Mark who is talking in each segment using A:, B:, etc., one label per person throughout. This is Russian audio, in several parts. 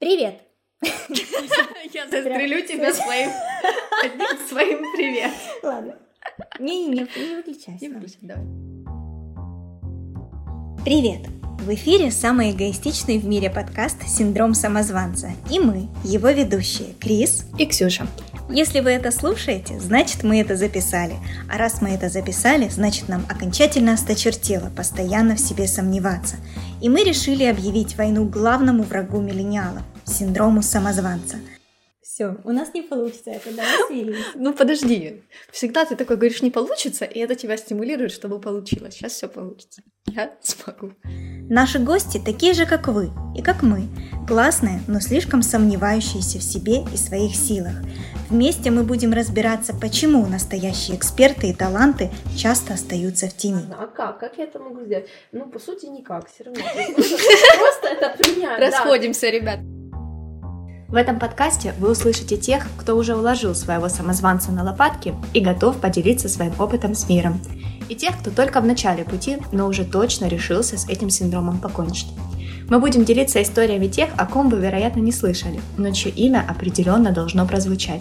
A: Привет!
B: Я застрелю тебя своим одним своим привет.
A: Ладно. Не-не-не, не выключайся.
B: Не выключай, давай.
A: Привет! В эфире самый эгоистичный в мире подкаст «Синдром самозванца». И мы, его ведущие, Крис
B: И Ксюша.
A: Если вы это слушаете, значит мы это записали. А раз мы это записали, значит нам окончательно осточертело постоянно в себе сомневаться. И мы решили объявить войну главному врагу миллениалов – синдрому самозванца. Все, у нас не получится это, смирились.
B: Ну подожди, всегда ты такой говоришь не получится, и это тебя стимулирует, чтобы получилось. Сейчас все получится. Я смогу.
A: Наши гости такие же, как вы и как мы. Классные, но слишком сомневающиеся в себе и своих силах. Вместе мы будем разбираться, почему настоящие эксперты и таланты часто остаются в тени.
C: А как? Как я это могу сделать? Ну, по сути, никак, все равно. Просто это принять. да.
B: Расходимся, ребят.
D: В этом подкасте вы услышите тех, кто уже уложил своего самозванца на лопатки и готов поделиться своим опытом с миром. И тех, кто только в начале пути, но уже точно решился с этим синдромом покончить. Мы будем делиться историями тех, о ком вы, вероятно, не слышали, но чье имя определенно должно прозвучать.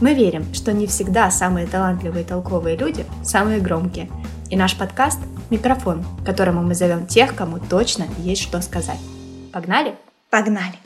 D: Мы верим, что не всегда самые талантливые и толковые люди самые громкие. И наш подкаст – микрофон, которому мы зовем тех, кому точно есть что сказать. Погнали?
A: Погнали!